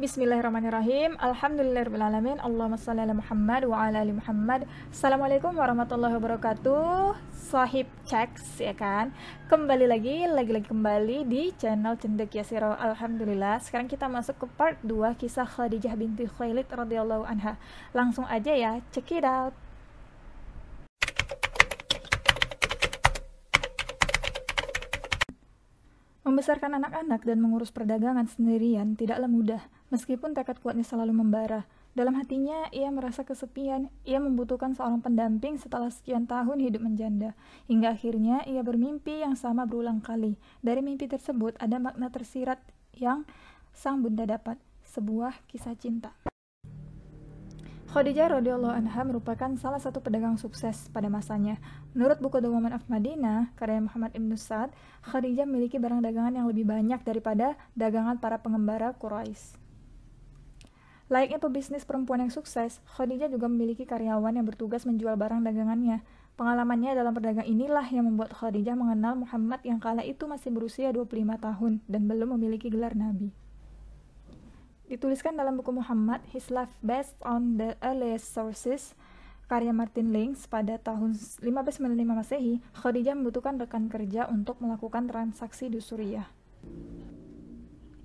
Bismillahirrahmanirrahim. Alhamdulillahirrahmanirrahim. Allahumma salli ala Muhammad wa ala ali Muhammad. Assalamualaikum warahmatullahi wabarakatuh. Sahib Checks ya kan. Kembali lagi, lagi-lagi kembali di channel Cendek Yasiro. Alhamdulillah. Sekarang kita masuk ke part 2 kisah Khadijah binti Khailid radhiyallahu anha. Langsung aja ya, check it out. Membesarkan anak-anak dan mengurus perdagangan sendirian tidaklah mudah, meskipun tekad kuatnya selalu membara. Dalam hatinya, ia merasa kesepian. Ia membutuhkan seorang pendamping setelah sekian tahun hidup menjanda. Hingga akhirnya, ia bermimpi yang sama berulang kali. Dari mimpi tersebut, ada makna tersirat yang sang bunda dapat. Sebuah kisah cinta. Khadijah radhiyallahu anha merupakan salah satu pedagang sukses pada masanya. Menurut buku The Woman of Madinah, karya Muhammad Ibn Sa'ad, Khadijah memiliki barang dagangan yang lebih banyak daripada dagangan para pengembara Quraisy. Layaknya pebisnis perempuan yang sukses, Khadijah juga memiliki karyawan yang bertugas menjual barang dagangannya. Pengalamannya dalam perdagang inilah yang membuat Khadijah mengenal Muhammad yang kala itu masih berusia 25 tahun dan belum memiliki gelar nabi. Dituliskan dalam buku Muhammad, His Life Based on the Earliest Sources, karya Martin Links pada tahun 1595 Masehi, Khadijah membutuhkan rekan kerja untuk melakukan transaksi di Suriah.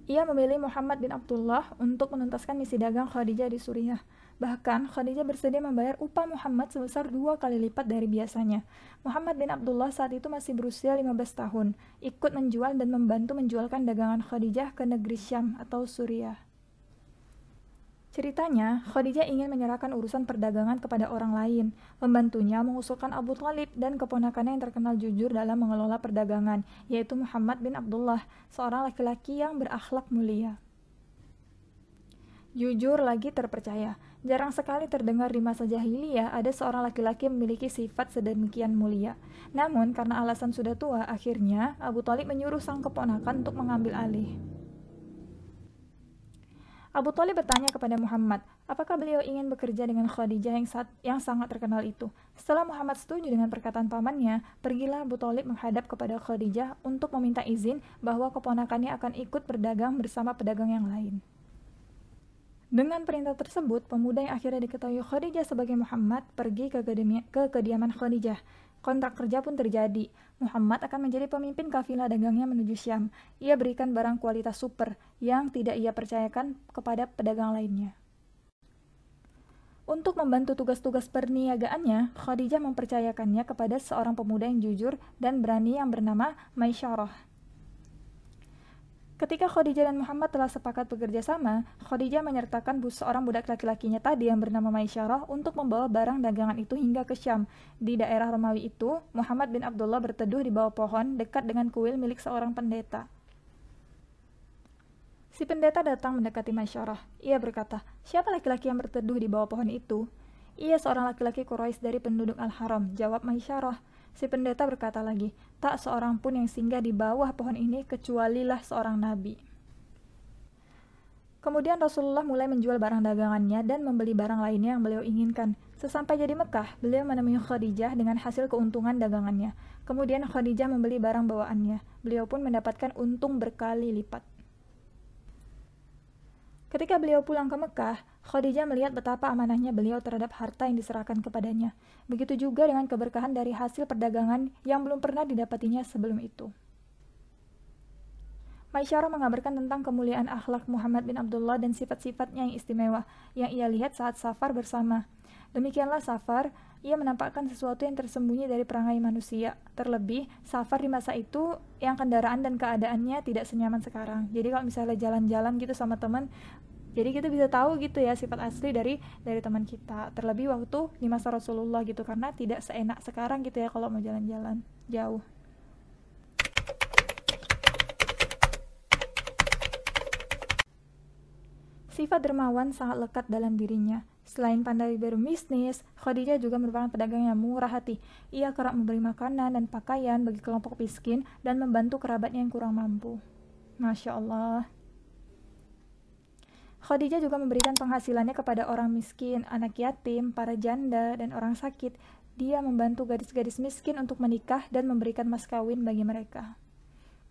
Ia memilih Muhammad bin Abdullah untuk menuntaskan misi dagang Khadijah di Suriah. Bahkan, Khadijah bersedia membayar upah Muhammad sebesar dua kali lipat dari biasanya. Muhammad bin Abdullah saat itu masih berusia 15 tahun, ikut menjual dan membantu menjualkan dagangan Khadijah ke negeri Syam atau Suriah. Ceritanya, Khadijah ingin menyerahkan urusan perdagangan kepada orang lain. Membantunya mengusulkan Abu Talib dan keponakannya yang terkenal jujur dalam mengelola perdagangan, yaitu Muhammad bin Abdullah, seorang laki-laki yang berakhlak mulia. Jujur lagi terpercaya. Jarang sekali terdengar di masa jahiliyah ada seorang laki-laki memiliki sifat sedemikian mulia. Namun, karena alasan sudah tua, akhirnya Abu Talib menyuruh sang keponakan untuk mengambil alih. Abu Talib bertanya kepada Muhammad, apakah beliau ingin bekerja dengan Khadijah yang, saat, yang sangat terkenal itu. Setelah Muhammad setuju dengan perkataan pamannya, pergilah Abu Talib menghadap kepada Khadijah untuk meminta izin bahwa keponakannya akan ikut berdagang bersama pedagang yang lain. Dengan perintah tersebut, pemuda yang akhirnya diketahui Khadijah sebagai Muhammad pergi ke, ke kediaman Khadijah. Kontrak kerja pun terjadi. Muhammad akan menjadi pemimpin kafilah dagangnya menuju Syam. Ia berikan barang kualitas super yang tidak ia percayakan kepada pedagang lainnya. Untuk membantu tugas-tugas perniagaannya, Khadijah mempercayakannya kepada seorang pemuda yang jujur dan berani yang bernama Maisyarah. Ketika Khadijah dan Muhammad telah sepakat bekerja sama, Khadijah menyertakan bus seorang budak laki-lakinya tadi yang bernama Maisyarah untuk membawa barang dagangan itu hingga ke Syam. Di daerah Romawi itu, Muhammad bin Abdullah berteduh di bawah pohon dekat dengan kuil milik seorang pendeta. Si pendeta datang mendekati Maisyarah. Ia berkata, siapa laki-laki yang berteduh di bawah pohon itu? Ia seorang laki-laki Quraisy dari penduduk Al-Haram, jawab Maisyarah. Si pendeta berkata lagi, tak seorang pun yang singgah di bawah pohon ini kecualilah seorang nabi. Kemudian Rasulullah mulai menjual barang dagangannya dan membeli barang lainnya yang beliau inginkan. Sesampai jadi Mekah, beliau menemui Khadijah dengan hasil keuntungan dagangannya. Kemudian Khadijah membeli barang bawaannya. Beliau pun mendapatkan untung berkali lipat. Ketika beliau pulang ke Mekah, Khadijah melihat betapa amanahnya beliau terhadap harta yang diserahkan kepadanya. Begitu juga dengan keberkahan dari hasil perdagangan yang belum pernah didapatinya sebelum itu. Maisyarah mengabarkan tentang kemuliaan akhlak Muhammad bin Abdullah dan sifat-sifatnya yang istimewa yang ia lihat saat safar bersama. Demikianlah safar, ia menampakkan sesuatu yang tersembunyi dari perangai manusia. Terlebih, safar di masa itu yang kendaraan dan keadaannya tidak senyaman sekarang. Jadi kalau misalnya jalan-jalan gitu sama teman, jadi kita bisa tahu gitu ya sifat asli dari dari teman kita terlebih waktu di masa Rasulullah gitu karena tidak seenak sekarang gitu ya kalau mau jalan-jalan jauh Sifat dermawan sangat lekat dalam dirinya. Selain pandai berbisnis, Khadijah juga merupakan pedagang yang murah hati. Ia kerap memberi makanan dan pakaian bagi kelompok miskin dan membantu kerabatnya yang kurang mampu. Masya Allah. Khadijah juga memberikan penghasilannya kepada orang miskin, anak yatim, para janda, dan orang sakit. Dia membantu gadis-gadis miskin untuk menikah dan memberikan mas kawin bagi mereka.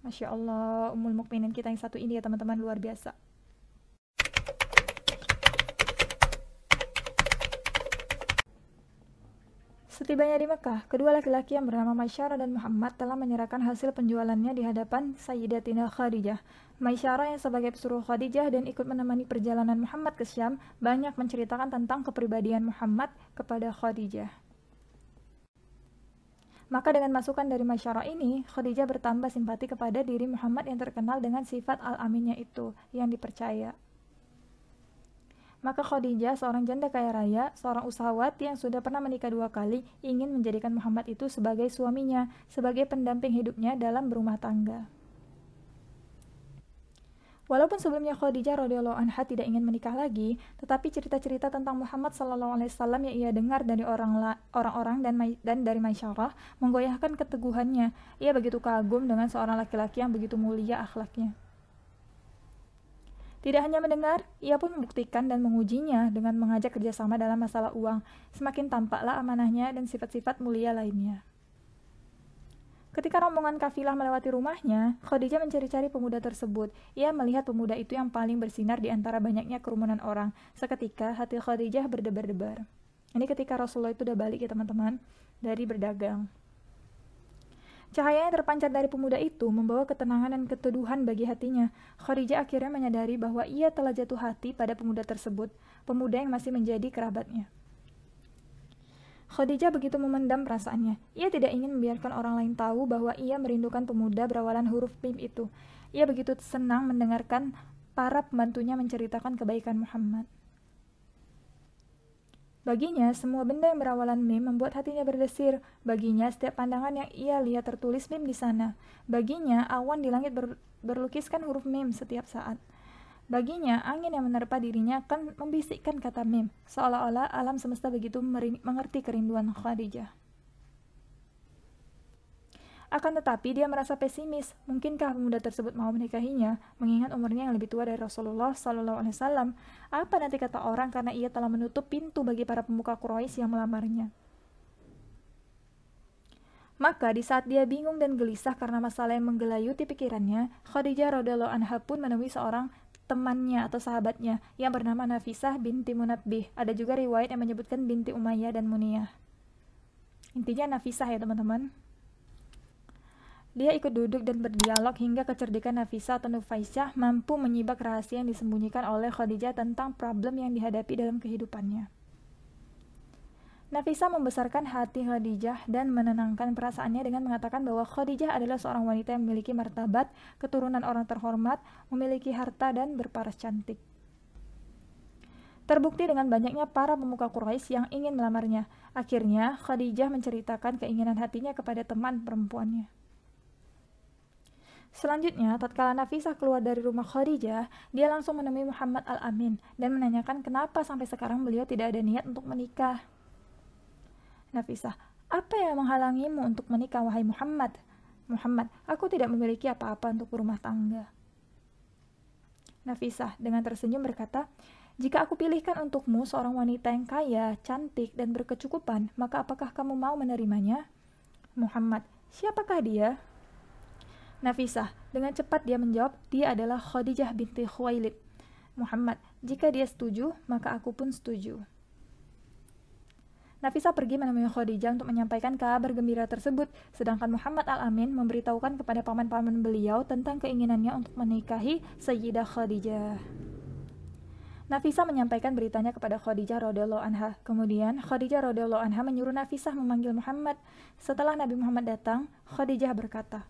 Masya Allah, umul mukminin kita yang satu ini ya teman-teman, luar biasa. Setibanya di Mekah, kedua laki-laki yang bernama Masyara dan Muhammad telah menyerahkan hasil penjualannya di hadapan Sayyidatina Khadijah. Maisyara yang sebagai pesuruh Khadijah dan ikut menemani perjalanan Muhammad ke Syam banyak menceritakan tentang kepribadian Muhammad kepada Khadijah. Maka dengan masukan dari Maisyara ini, Khadijah bertambah simpati kepada diri Muhammad yang terkenal dengan sifat al-aminnya itu, yang dipercaya. Maka Khadijah, seorang janda kaya raya, seorang usahawan yang sudah pernah menikah dua kali, ingin menjadikan Muhammad itu sebagai suaminya, sebagai pendamping hidupnya dalam berumah tangga. Walaupun sebelumnya Khadijah radhiyallahu anha tidak ingin menikah lagi, tetapi cerita-cerita tentang Muhammad sallallahu alaihi wasallam yang ia dengar dari orang-orang dan dan dari Maisyarah menggoyahkan keteguhannya. Ia begitu kagum dengan seorang laki-laki yang begitu mulia akhlaknya. Tidak hanya mendengar, ia pun membuktikan dan mengujinya dengan mengajak kerjasama dalam masalah uang. Semakin tampaklah amanahnya dan sifat-sifat mulia lainnya. Ketika rombongan kafilah melewati rumahnya, Khadijah mencari-cari pemuda tersebut. Ia melihat pemuda itu yang paling bersinar di antara banyaknya kerumunan orang. Seketika, hati Khadijah berdebar-debar. Ini ketika Rasulullah itu udah balik ya teman-teman, dari berdagang. Cahaya yang terpancar dari pemuda itu membawa ketenangan dan keteduhan bagi hatinya. Khadijah akhirnya menyadari bahwa ia telah jatuh hati pada pemuda tersebut, pemuda yang masih menjadi kerabatnya. Khadijah begitu memendam perasaannya. Ia tidak ingin membiarkan orang lain tahu bahwa ia merindukan pemuda berawalan huruf mim itu. Ia begitu senang mendengarkan para pembantunya menceritakan kebaikan Muhammad. Baginya, semua benda yang berawalan mim membuat hatinya berdesir. Baginya, setiap pandangan yang ia lihat tertulis mim di sana. Baginya, awan di langit ber berlukiskan huruf mim setiap saat. Baginya, angin yang menerpa dirinya akan membisikkan kata mim, seolah-olah alam semesta begitu mengerti kerinduan Khadijah. Akan tetapi dia merasa pesimis. Mungkinkah pemuda tersebut mau menikahinya, mengingat umurnya yang lebih tua dari Rasulullah Wasallam? Apa nanti kata orang karena ia telah menutup pintu bagi para pemuka Quraisy yang melamarnya? Maka di saat dia bingung dan gelisah karena masalah yang menggelayuti pikirannya, Khadijah radhiallahu anha pun menemui seorang temannya atau sahabatnya yang bernama Nafisah binti Munabbih. Ada juga riwayat yang menyebutkan binti Umayyah dan Muniyah. Intinya Nafisah ya teman-teman. Dia ikut duduk dan berdialog hingga kecerdikan Nafisa atau Nufaisyah mampu menyibak rahasia yang disembunyikan oleh Khadijah tentang problem yang dihadapi dalam kehidupannya. Nafisa membesarkan hati Khadijah dan menenangkan perasaannya dengan mengatakan bahwa Khadijah adalah seorang wanita yang memiliki martabat, keturunan orang terhormat, memiliki harta dan berparas cantik. Terbukti dengan banyaknya para pemuka Quraisy yang ingin melamarnya. Akhirnya, Khadijah menceritakan keinginan hatinya kepada teman perempuannya. Selanjutnya, tatkala Nafisah keluar dari rumah Khadijah, dia langsung menemui Muhammad Al-Amin dan menanyakan kenapa sampai sekarang beliau tidak ada niat untuk menikah. Nafisah, apa yang menghalangimu untuk menikah, wahai Muhammad? Muhammad, aku tidak memiliki apa-apa untuk berumah tangga. Nafisah dengan tersenyum berkata, jika aku pilihkan untukmu seorang wanita yang kaya, cantik, dan berkecukupan, maka apakah kamu mau menerimanya? Muhammad, siapakah dia? Nafisah, dengan cepat dia menjawab, dia adalah Khadijah binti Khuwailid. Muhammad, jika dia setuju, maka aku pun setuju. Nafisa pergi menemui Khadijah untuk menyampaikan kabar gembira tersebut, sedangkan Muhammad Al-Amin memberitahukan kepada paman-paman beliau tentang keinginannya untuk menikahi Sayyidah Khadijah. Nafisa menyampaikan beritanya kepada Khadijah radhiyallahu anha. Kemudian Khadijah radhiyallahu anha menyuruh Nafisah memanggil Muhammad. Setelah Nabi Muhammad datang, Khadijah berkata,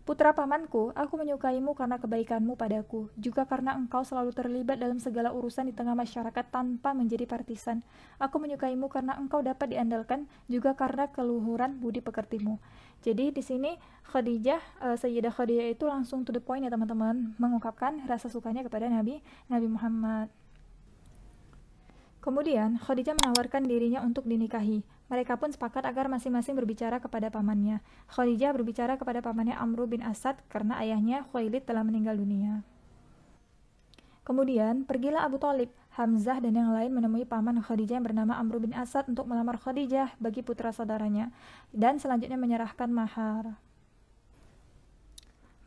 Putra pamanku, aku menyukaimu karena kebaikanmu padaku, juga karena engkau selalu terlibat dalam segala urusan di tengah masyarakat tanpa menjadi partisan. Aku menyukaimu karena engkau dapat diandalkan, juga karena keluhuran budi pekertimu. Jadi di sini Khadijah, uh, Sayyidah Khadijah itu langsung to the point ya teman-teman, mengungkapkan rasa sukanya kepada Nabi Nabi Muhammad. Kemudian, Khadijah menawarkan dirinya untuk dinikahi. Mereka pun sepakat agar masing-masing berbicara kepada pamannya. Khadijah berbicara kepada pamannya Amru bin Asad karena ayahnya Khuwailid telah meninggal dunia. Kemudian, pergilah Abu Talib, Hamzah, dan yang lain menemui paman Khadijah yang bernama Amru bin Asad untuk melamar Khadijah bagi putra saudaranya, dan selanjutnya menyerahkan mahar.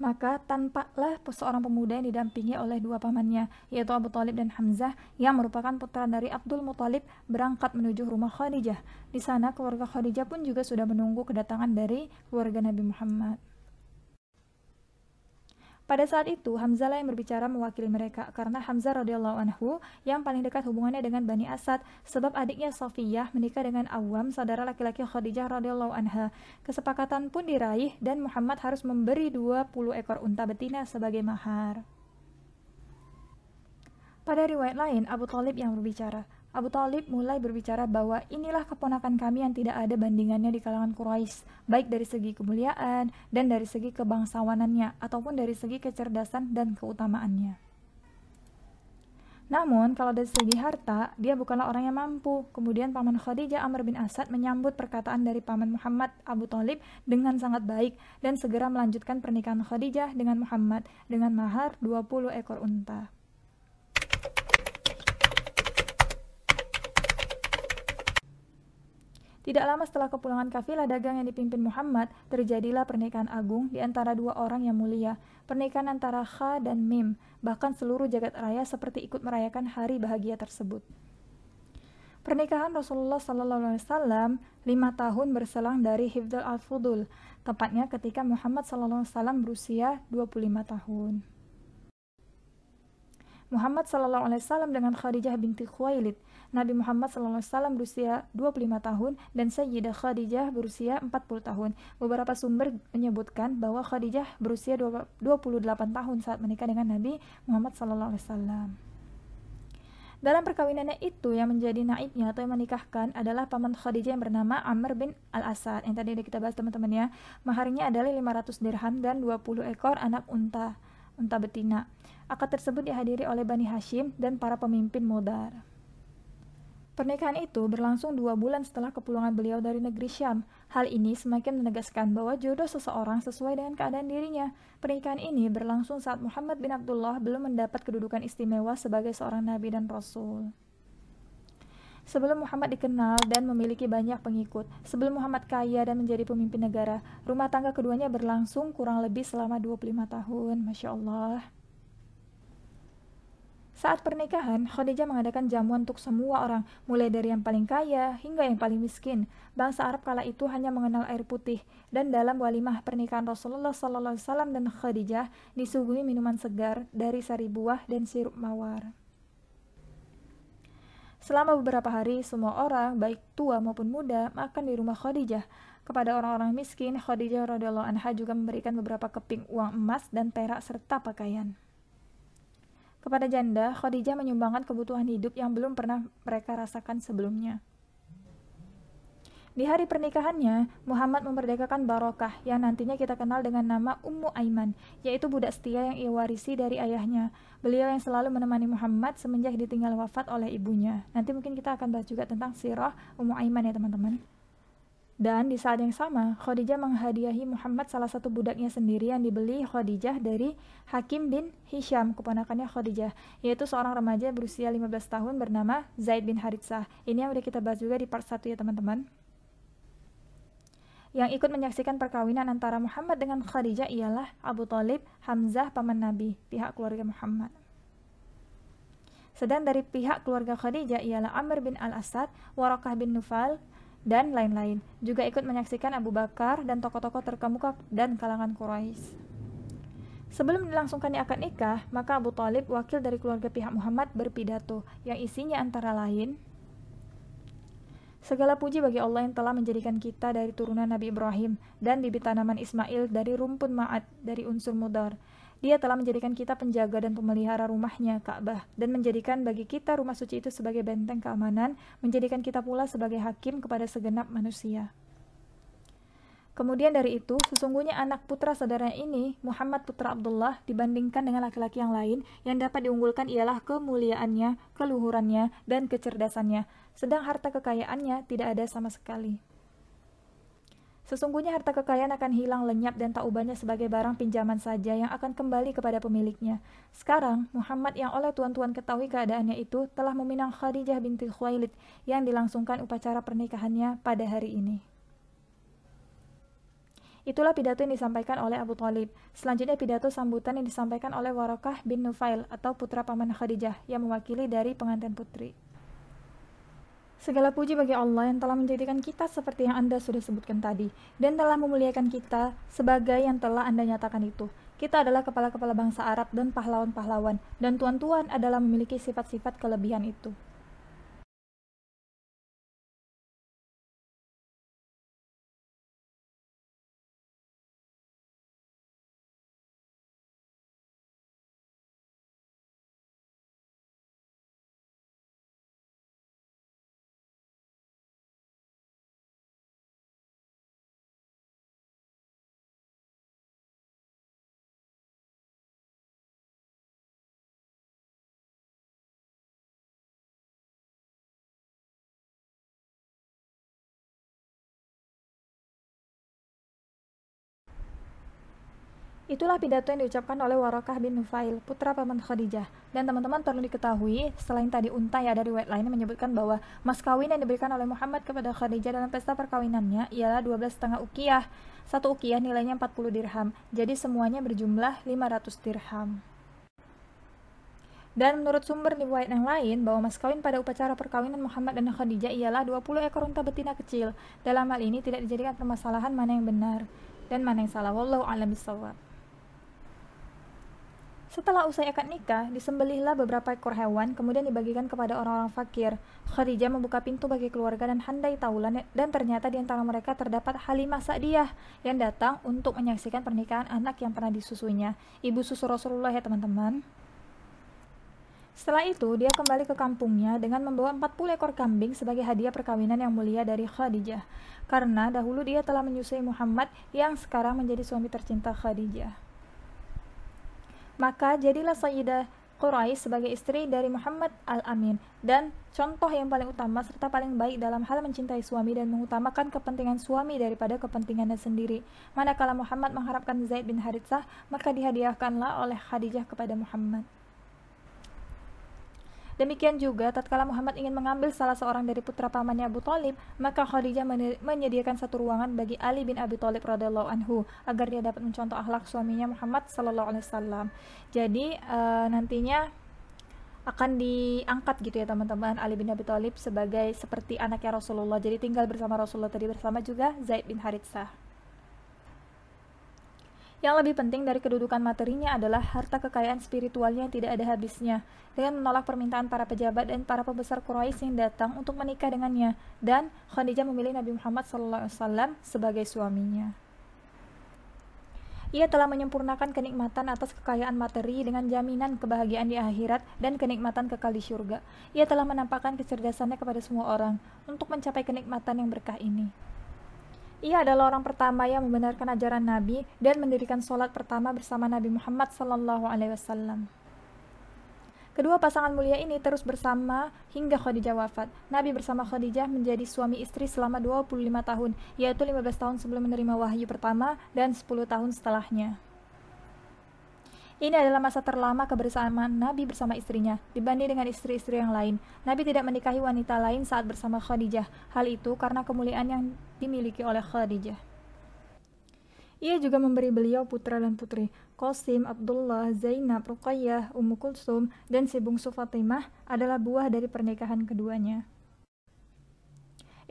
Maka tampaklah seorang pemuda yang didampingi oleh dua pamannya, yaitu Abu Talib dan Hamzah, yang merupakan putra dari Abdul Muthalib berangkat menuju rumah Khadijah. Di sana keluarga Khadijah pun juga sudah menunggu kedatangan dari keluarga Nabi Muhammad. Pada saat itu, Hamzah yang berbicara mewakili mereka karena Hamzah radhiyallahu anhu yang paling dekat hubungannya dengan Bani Asad sebab adiknya Safiyah menikah dengan Awam, saudara laki-laki Khadijah radhiyallahu anha. Kesepakatan pun diraih dan Muhammad harus memberi 20 ekor unta betina sebagai mahar. Pada riwayat lain, Abu Talib yang berbicara. Abu Talib mulai berbicara bahwa inilah keponakan kami yang tidak ada bandingannya di kalangan Quraisy, baik dari segi kemuliaan dan dari segi kebangsawanannya, ataupun dari segi kecerdasan dan keutamaannya. Namun, kalau dari segi harta, dia bukanlah orang yang mampu. Kemudian paman Khadijah Amr bin Asad menyambut perkataan dari paman Muhammad Abu Talib dengan sangat baik dan segera melanjutkan pernikahan Khadijah dengan Muhammad dengan mahar 20 ekor unta. Tidak lama setelah kepulangan kafilah dagang yang dipimpin Muhammad, terjadilah pernikahan agung di antara dua orang yang mulia. Pernikahan antara Kha dan Mim, bahkan seluruh jagat raya seperti ikut merayakan hari bahagia tersebut. Pernikahan Rasulullah SAW lima tahun berselang dari Hifdal al-Fudul, tepatnya ketika Muhammad SAW berusia 25 tahun. Muhammad SAW dengan Khadijah binti Khuwailid Nabi Muhammad SAW berusia 25 tahun dan Sayyidah Khadijah berusia 40 tahun. Beberapa sumber menyebutkan bahwa Khadijah berusia 28 tahun saat menikah dengan Nabi Muhammad SAW. Dalam perkawinannya itu yang menjadi naibnya atau yang menikahkan adalah paman Khadijah yang bernama Amr bin Al-Asad yang tadi kita bahas teman-teman ya. Maharnya adalah 500 dirham dan 20 ekor anak unta, unta betina. Akad tersebut dihadiri oleh Bani Hashim dan para pemimpin Modar. Pernikahan itu berlangsung dua bulan setelah kepulangan beliau dari negeri Syam. Hal ini semakin menegaskan bahwa jodoh seseorang sesuai dengan keadaan dirinya. Pernikahan ini berlangsung saat Muhammad bin Abdullah belum mendapat kedudukan istimewa sebagai seorang nabi dan rasul. Sebelum Muhammad dikenal dan memiliki banyak pengikut, sebelum Muhammad kaya dan menjadi pemimpin negara, rumah tangga keduanya berlangsung kurang lebih selama 25 tahun. Masya Allah. Saat pernikahan, Khadijah mengadakan jamuan untuk semua orang, mulai dari yang paling kaya hingga yang paling miskin. Bangsa Arab kala itu hanya mengenal air putih, dan dalam walimah pernikahan Rasulullah SAW dan Khadijah disuguhi minuman segar dari sari buah dan sirup mawar. Selama beberapa hari, semua orang, baik tua maupun muda, makan di rumah Khadijah. Kepada orang-orang miskin, Khadijah radhiyallahu anha juga memberikan beberapa keping uang emas dan perak serta pakaian. Kepada janda, Khadijah menyumbangkan kebutuhan hidup yang belum pernah mereka rasakan sebelumnya. Di hari pernikahannya, Muhammad memerdekakan Barokah yang nantinya kita kenal dengan nama Ummu Aiman, yaitu budak setia yang ia warisi dari ayahnya. Beliau yang selalu menemani Muhammad semenjak ditinggal wafat oleh ibunya. Nanti mungkin kita akan bahas juga tentang sirah Ummu Aiman ya teman-teman. Dan di saat yang sama, Khadijah menghadiahi Muhammad salah satu budaknya sendiri yang dibeli Khadijah dari Hakim bin Hisham, keponakannya Khadijah, yaitu seorang remaja berusia 15 tahun bernama Zaid bin Haritsah. Ini yang udah kita bahas juga di part 1 ya teman-teman. Yang ikut menyaksikan perkawinan antara Muhammad dengan Khadijah ialah Abu Talib, Hamzah, paman Nabi, pihak keluarga Muhammad. Sedang dari pihak keluarga Khadijah ialah Amr bin Al-Asad, Warakah bin Nufal, dan lain-lain. Juga ikut menyaksikan Abu Bakar dan tokoh-tokoh terkemuka dan kalangan Quraisy. Sebelum dilangsungkannya akad nikah, maka Abu Talib, wakil dari keluarga pihak Muhammad, berpidato yang isinya antara lain, Segala puji bagi Allah yang telah menjadikan kita dari turunan Nabi Ibrahim dan bibit tanaman Ismail dari rumpun ma'at dari unsur mudar dia telah menjadikan kita penjaga dan pemelihara rumahnya, Ka'bah, dan menjadikan bagi kita rumah suci itu sebagai benteng keamanan, menjadikan kita pula sebagai hakim kepada segenap manusia. Kemudian dari itu, sesungguhnya anak putra saudaranya ini, Muhammad putra Abdullah, dibandingkan dengan laki-laki yang lain, yang dapat diunggulkan ialah kemuliaannya, keluhurannya, dan kecerdasannya, sedang harta kekayaannya tidak ada sama sekali. Sesungguhnya harta kekayaan akan hilang lenyap dan tak ubahnya sebagai barang pinjaman saja yang akan kembali kepada pemiliknya. Sekarang, Muhammad yang oleh tuan-tuan ketahui keadaannya itu telah meminang Khadijah binti Khuwailid yang dilangsungkan upacara pernikahannya pada hari ini. Itulah pidato yang disampaikan oleh Abu Talib. Selanjutnya pidato sambutan yang disampaikan oleh Warakah bin Nufail atau putra paman Khadijah yang mewakili dari pengantin putri. Segala puji bagi Allah yang telah menjadikan kita seperti yang Anda sudah sebutkan tadi, dan telah memuliakan kita sebagai yang telah Anda nyatakan itu. Kita adalah kepala-kepala bangsa Arab dan pahlawan-pahlawan, dan tuan-tuan adalah memiliki sifat-sifat kelebihan itu. Itulah pidato yang diucapkan oleh Warakah bin Nufail, putra paman Khadijah. Dan teman-teman perlu diketahui, selain tadi unta ya dari riwayat lain menyebutkan bahwa mas kawin yang diberikan oleh Muhammad kepada Khadijah dalam pesta perkawinannya ialah 12 setengah ukiyah. Satu ukiyah nilainya 40 dirham. Jadi semuanya berjumlah 500 dirham. Dan menurut sumber riwayat yang lain bahwa mas kawin pada upacara perkawinan Muhammad dan Khadijah ialah 20 ekor unta betina kecil. Dalam hal ini tidak dijadikan permasalahan mana yang benar dan mana yang salah. Wallahu a'lam bishawab. Setelah usai akad nikah, disembelihlah beberapa ekor hewan, kemudian dibagikan kepada orang-orang fakir. Khadijah membuka pintu bagi keluarga dan handai taulan, dan ternyata di antara mereka terdapat Halimah Sa'diyah yang datang untuk menyaksikan pernikahan anak yang pernah disusunya. Ibu susu Rasulullah ya teman-teman. Setelah itu, dia kembali ke kampungnya dengan membawa 40 ekor kambing sebagai hadiah perkawinan yang mulia dari Khadijah. Karena dahulu dia telah menyusui Muhammad yang sekarang menjadi suami tercinta Khadijah. Maka jadilah Sayyidah Quraisy sebagai istri dari Muhammad Al-Amin dan contoh yang paling utama serta paling baik dalam hal mencintai suami dan mengutamakan kepentingan suami daripada kepentingannya sendiri. Manakala Muhammad mengharapkan Zaid bin Haritsah, maka dihadiahkanlah oleh Khadijah kepada Muhammad. Demikian juga, tatkala Muhammad ingin mengambil salah seorang dari putra pamannya Abu Talib, maka Khadijah menyediakan satu ruangan bagi Ali bin Abi Talib radhiallahu anhu agar dia dapat mencontoh akhlak suaminya Muhammad sallallahu alaihi wasallam. Jadi uh, nantinya akan diangkat gitu ya teman-teman Ali bin Abi Thalib sebagai seperti anaknya Rasulullah jadi tinggal bersama Rasulullah tadi bersama juga Zaid bin Haritsah yang lebih penting dari kedudukan materinya adalah harta kekayaan spiritualnya yang tidak ada habisnya. Dengan menolak permintaan para pejabat dan para pembesar Quraisy yang datang untuk menikah dengannya, dan Khadijah memilih Nabi Muhammad SAW sebagai suaminya. Ia telah menyempurnakan kenikmatan atas kekayaan materi dengan jaminan kebahagiaan di akhirat dan kenikmatan kekal di surga. Ia telah menampakkan kecerdasannya kepada semua orang untuk mencapai kenikmatan yang berkah ini. Ia adalah orang pertama yang membenarkan ajaran Nabi dan mendirikan sholat pertama bersama Nabi Muhammad Sallallahu Alaihi Wasallam. Kedua pasangan mulia ini terus bersama hingga Khadijah wafat. Nabi bersama Khadijah menjadi suami istri selama 25 tahun, yaitu 15 tahun sebelum menerima wahyu pertama dan 10 tahun setelahnya. Ini adalah masa terlama kebersamaan Nabi bersama istrinya, dibanding dengan istri-istri yang lain. Nabi tidak menikahi wanita lain saat bersama Khadijah. Hal itu karena kemuliaan yang dimiliki oleh Khadijah. Ia juga memberi beliau putra dan putri. Qasim, Abdullah, Zainab, Ruqayyah, Ummu Kulsum, dan si bungsu Fatimah adalah buah dari pernikahan keduanya.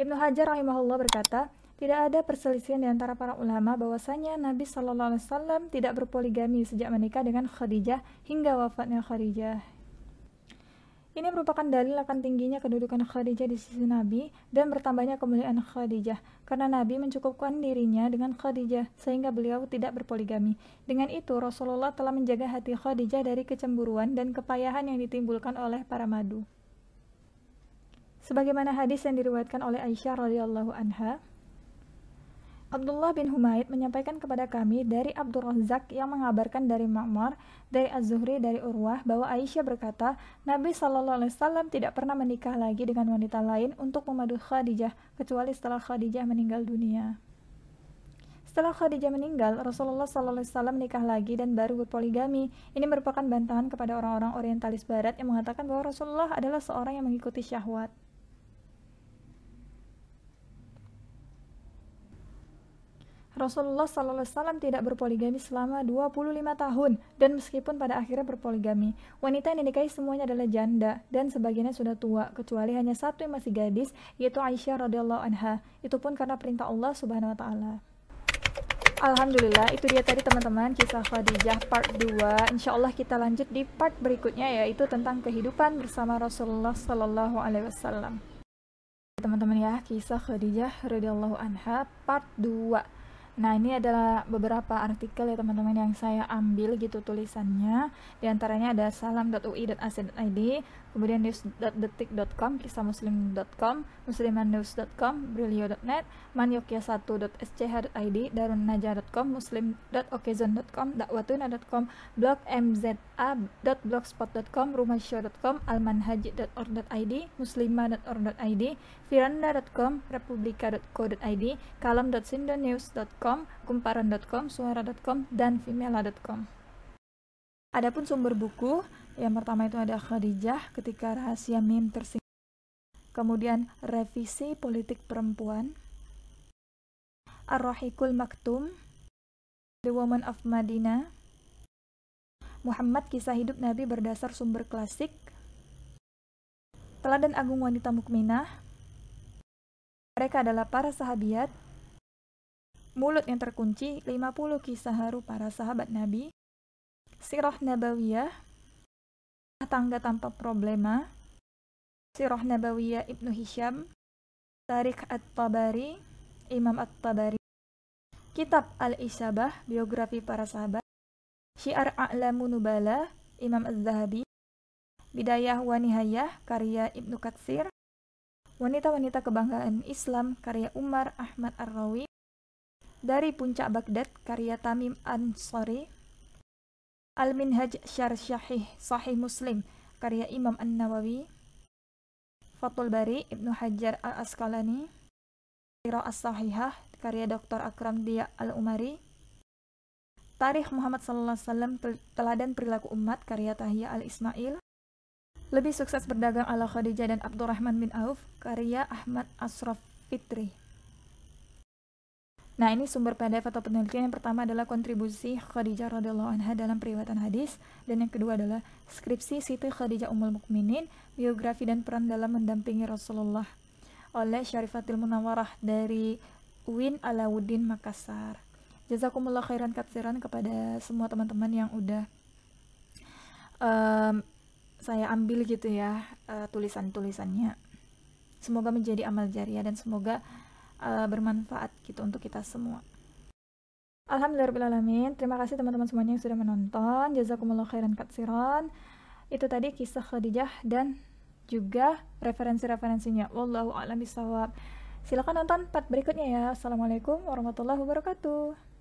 Ibnu Hajar rahimahullah berkata, tidak ada perselisihan di antara para ulama bahwasanya Nabi Shallallahu Alaihi Wasallam tidak berpoligami sejak menikah dengan Khadijah hingga wafatnya Khadijah. Ini merupakan dalil akan tingginya kedudukan Khadijah di sisi Nabi dan bertambahnya kemuliaan Khadijah karena Nabi mencukupkan dirinya dengan Khadijah sehingga beliau tidak berpoligami. Dengan itu Rasulullah telah menjaga hati Khadijah dari kecemburuan dan kepayahan yang ditimbulkan oleh para madu. Sebagaimana hadis yang diriwayatkan oleh Aisyah radhiyallahu anha, Abdullah bin Humaid menyampaikan kepada kami dari Abdul Razak yang mengabarkan dari Ma'mar, dari Az-Zuhri, dari Urwah, bahwa Aisyah berkata, Nabi Shallallahu Alaihi Wasallam tidak pernah menikah lagi dengan wanita lain untuk memadu Khadijah, kecuali setelah Khadijah meninggal dunia. Setelah Khadijah meninggal, Rasulullah Sallallahu Alaihi Wasallam menikah lagi dan baru berpoligami. Ini merupakan bantahan kepada orang-orang Orientalis Barat yang mengatakan bahwa Rasulullah adalah seorang yang mengikuti syahwat. Rasulullah SAW tidak berpoligami selama 25 tahun dan meskipun pada akhirnya berpoligami, wanita yang dinikahi semuanya adalah janda dan sebagiannya sudah tua kecuali hanya satu yang masih gadis yaitu Aisyah radhiyallahu anha. Itu pun karena perintah Allah Subhanahu wa taala. Alhamdulillah itu dia tadi teman-teman kisah Khadijah part 2 Insya Allah kita lanjut di part berikutnya yaitu tentang kehidupan bersama Rasulullah Sallallahu Alaihi Wasallam teman-teman ya kisah Khadijah radhiyallahu anha part 2 Nah, ini adalah beberapa artikel ya teman-teman yang saya ambil gitu tulisannya. Di antaranya ada salam.ui.ac.id, kemudian news.detik.com, kisahmuslim.com, muslimannews.com, brilio.net, manyokya1.sch.id, darunnaja.com, muslim.okezon.com, dakwatuna.com, blog mza.blogspot.com, rumahshow.com, almanhaji.org.id, muslimah.org.id, firanda.com, republika.co.id, kalam.sindonews.com, kumparan.com, suara.com, dan vimela.com. Adapun sumber buku, yang pertama itu ada Khadijah ketika rahasia mim tersinggung. Kemudian revisi politik perempuan. Ar-Rahikul Maktum, The Woman of Madinah, Muhammad kisah hidup Nabi berdasar sumber klasik, Teladan Agung Wanita Mukminah, mereka adalah para sahabiat, mulut yang terkunci, 50 kisah haru para sahabat Nabi, Sirah Nabawiyah, Tangga Tanpa Problema, Sirah Nabawiyah Ibnu Hisham, Tarik At-Tabari, Imam At-Tabari, Kitab Al-Isabah, Biografi Para Sahabat, Syiar A'lamu Nubala, Imam Az-Zahabi, Bidayah wa Nihayah, karya Ibnu Katsir, Wanita-wanita kebanggaan Islam, karya Umar Ahmad Ar-Rawi, Dari Puncak Baghdad, karya Tamim Ansari, Al-Minhaj Syar Syahih Sahih Muslim karya Imam An-Nawawi. Fathul Bari Ibnu Hajar Al-Asqalani. As Sahihah karya Dr. Akram Dia Al-Umari. Tarikh Muhammad Sallallahu Alaihi Wasallam Teladan Perilaku Umat karya Tahiyah Al-Ismail. Lebih Sukses Berdagang ala Khadijah dan Abdurrahman bin Auf karya Ahmad Asraf Fitri Nah, ini sumber PDF atau penelitian yang pertama adalah kontribusi Khadijah radhiyallahu anha dalam periwayatan hadis dan yang kedua adalah skripsi Siti Khadijah Ummul Mukminin, biografi dan peran dalam mendampingi Rasulullah oleh Syarifatil Munawarah dari Win Alauddin Makassar. Jazakumullah khairan katsiran kepada semua teman-teman yang udah um, saya ambil gitu ya uh, tulisan-tulisannya. Semoga menjadi amal jariah dan semoga uh, bermanfaat gitu untuk kita semua. Alhamdulillahirrahmanirrahim. Terima kasih teman-teman semuanya yang sudah menonton. Jazakumullah khairan katsiran. Itu tadi kisah Khadijah dan juga referensi-referensinya. Wallahu a'lam bishawab. Silakan nonton part berikutnya ya. Assalamualaikum warahmatullahi wabarakatuh.